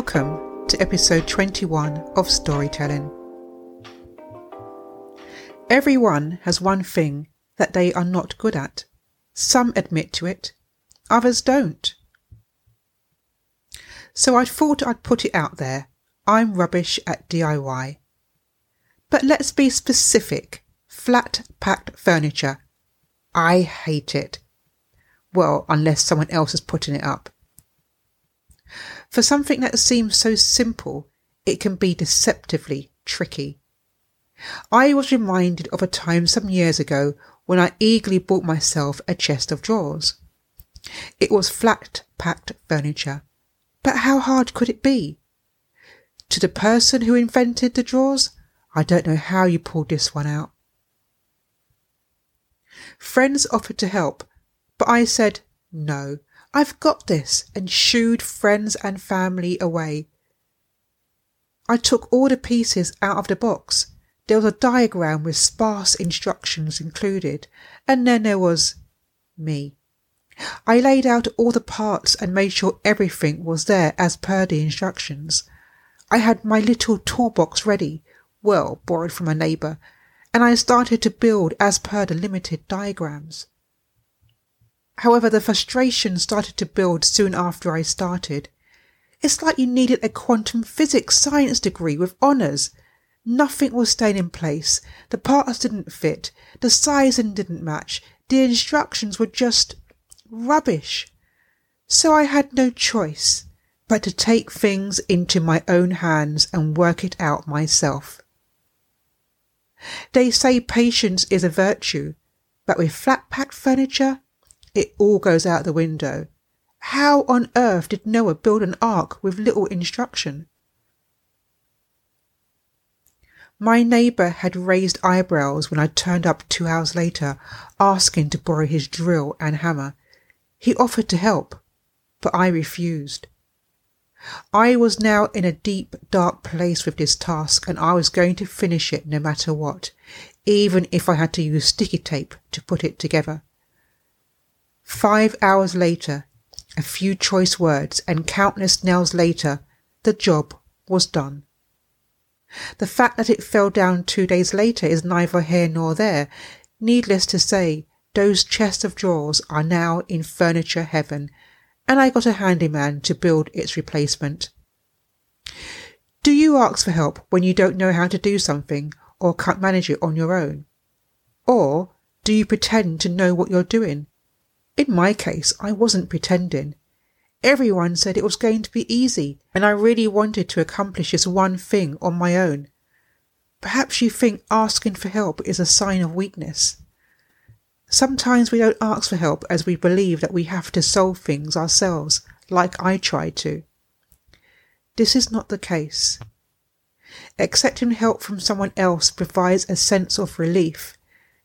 Welcome to episode 21 of Storytelling. Everyone has one thing that they are not good at. Some admit to it, others don't. So I thought I'd put it out there. I'm rubbish at DIY. But let's be specific. Flat packed furniture. I hate it. Well, unless someone else is putting it up. For something that seems so simple, it can be deceptively tricky. I was reminded of a time some years ago when I eagerly bought myself a chest of drawers. It was flat packed furniture, but how hard could it be? To the person who invented the drawers, I don't know how you pulled this one out. Friends offered to help, but I said no. I've got this, and shooed friends and family away. I took all the pieces out of the box. There was a diagram with sparse instructions included, and then there was me. I laid out all the parts and made sure everything was there as per the instructions. I had my little toolbox ready, well, borrowed from a neighbour, and I started to build as per the limited diagrams. However, the frustration started to build soon after I started. It's like you needed a quantum physics science degree with honours. Nothing was staying in place. The parts didn't fit. The sizing didn't match. The instructions were just rubbish. So I had no choice but to take things into my own hands and work it out myself. They say patience is a virtue, but with flat packed furniture, it all goes out the window. How on earth did Noah build an ark with little instruction? My neighbour had raised eyebrows when I turned up two hours later asking to borrow his drill and hammer. He offered to help, but I refused. I was now in a deep, dark place with this task and I was going to finish it no matter what, even if I had to use sticky tape to put it together. Five hours later, a few choice words, and countless nails later, the job was done. The fact that it fell down two days later is neither here nor there. Needless to say, those chests of drawers are now in furniture heaven, and I got a handyman to build its replacement. Do you ask for help when you don't know how to do something or can't manage it on your own? Or do you pretend to know what you're doing in my case, I wasn't pretending. Everyone said it was going to be easy, and I really wanted to accomplish this one thing on my own. Perhaps you think asking for help is a sign of weakness. Sometimes we don't ask for help as we believe that we have to solve things ourselves, like I tried to. This is not the case. Accepting help from someone else provides a sense of relief.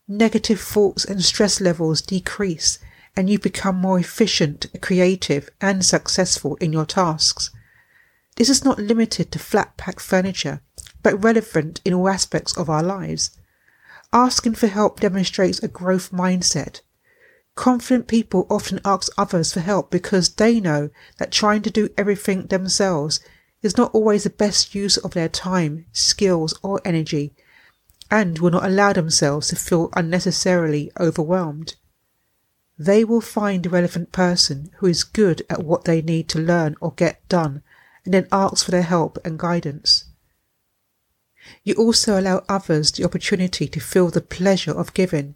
Negative thoughts and stress levels decrease and you become more efficient, creative, and successful in your tasks. This is not limited to flat pack furniture, but relevant in all aspects of our lives. Asking for help demonstrates a growth mindset. Confident people often ask others for help because they know that trying to do everything themselves is not always the best use of their time, skills, or energy, and will not allow themselves to feel unnecessarily overwhelmed they will find a relevant person who is good at what they need to learn or get done and then ask for their help and guidance. You also allow others the opportunity to feel the pleasure of giving.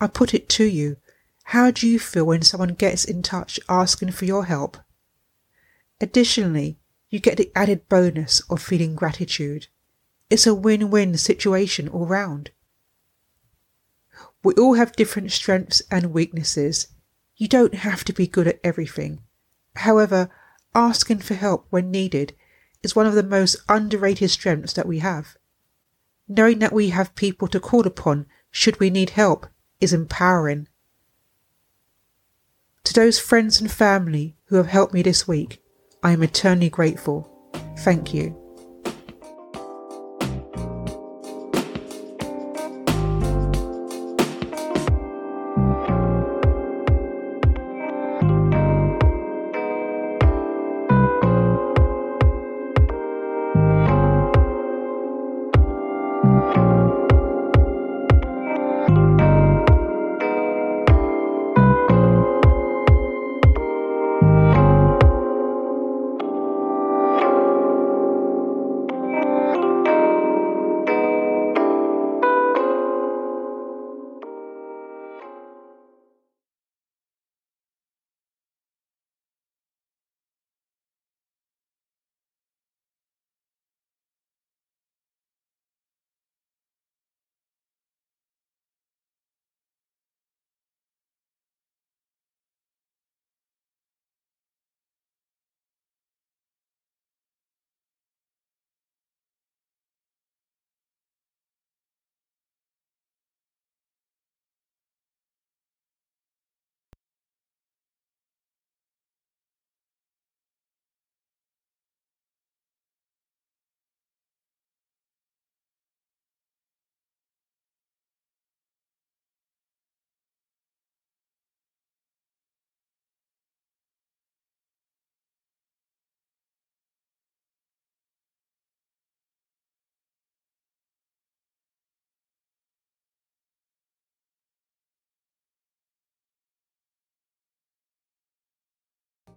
I put it to you, how do you feel when someone gets in touch asking for your help? Additionally, you get the added bonus of feeling gratitude. It's a win-win situation all round. We all have different strengths and weaknesses. You don't have to be good at everything. However, asking for help when needed is one of the most underrated strengths that we have. Knowing that we have people to call upon should we need help is empowering. To those friends and family who have helped me this week, I am eternally grateful. Thank you.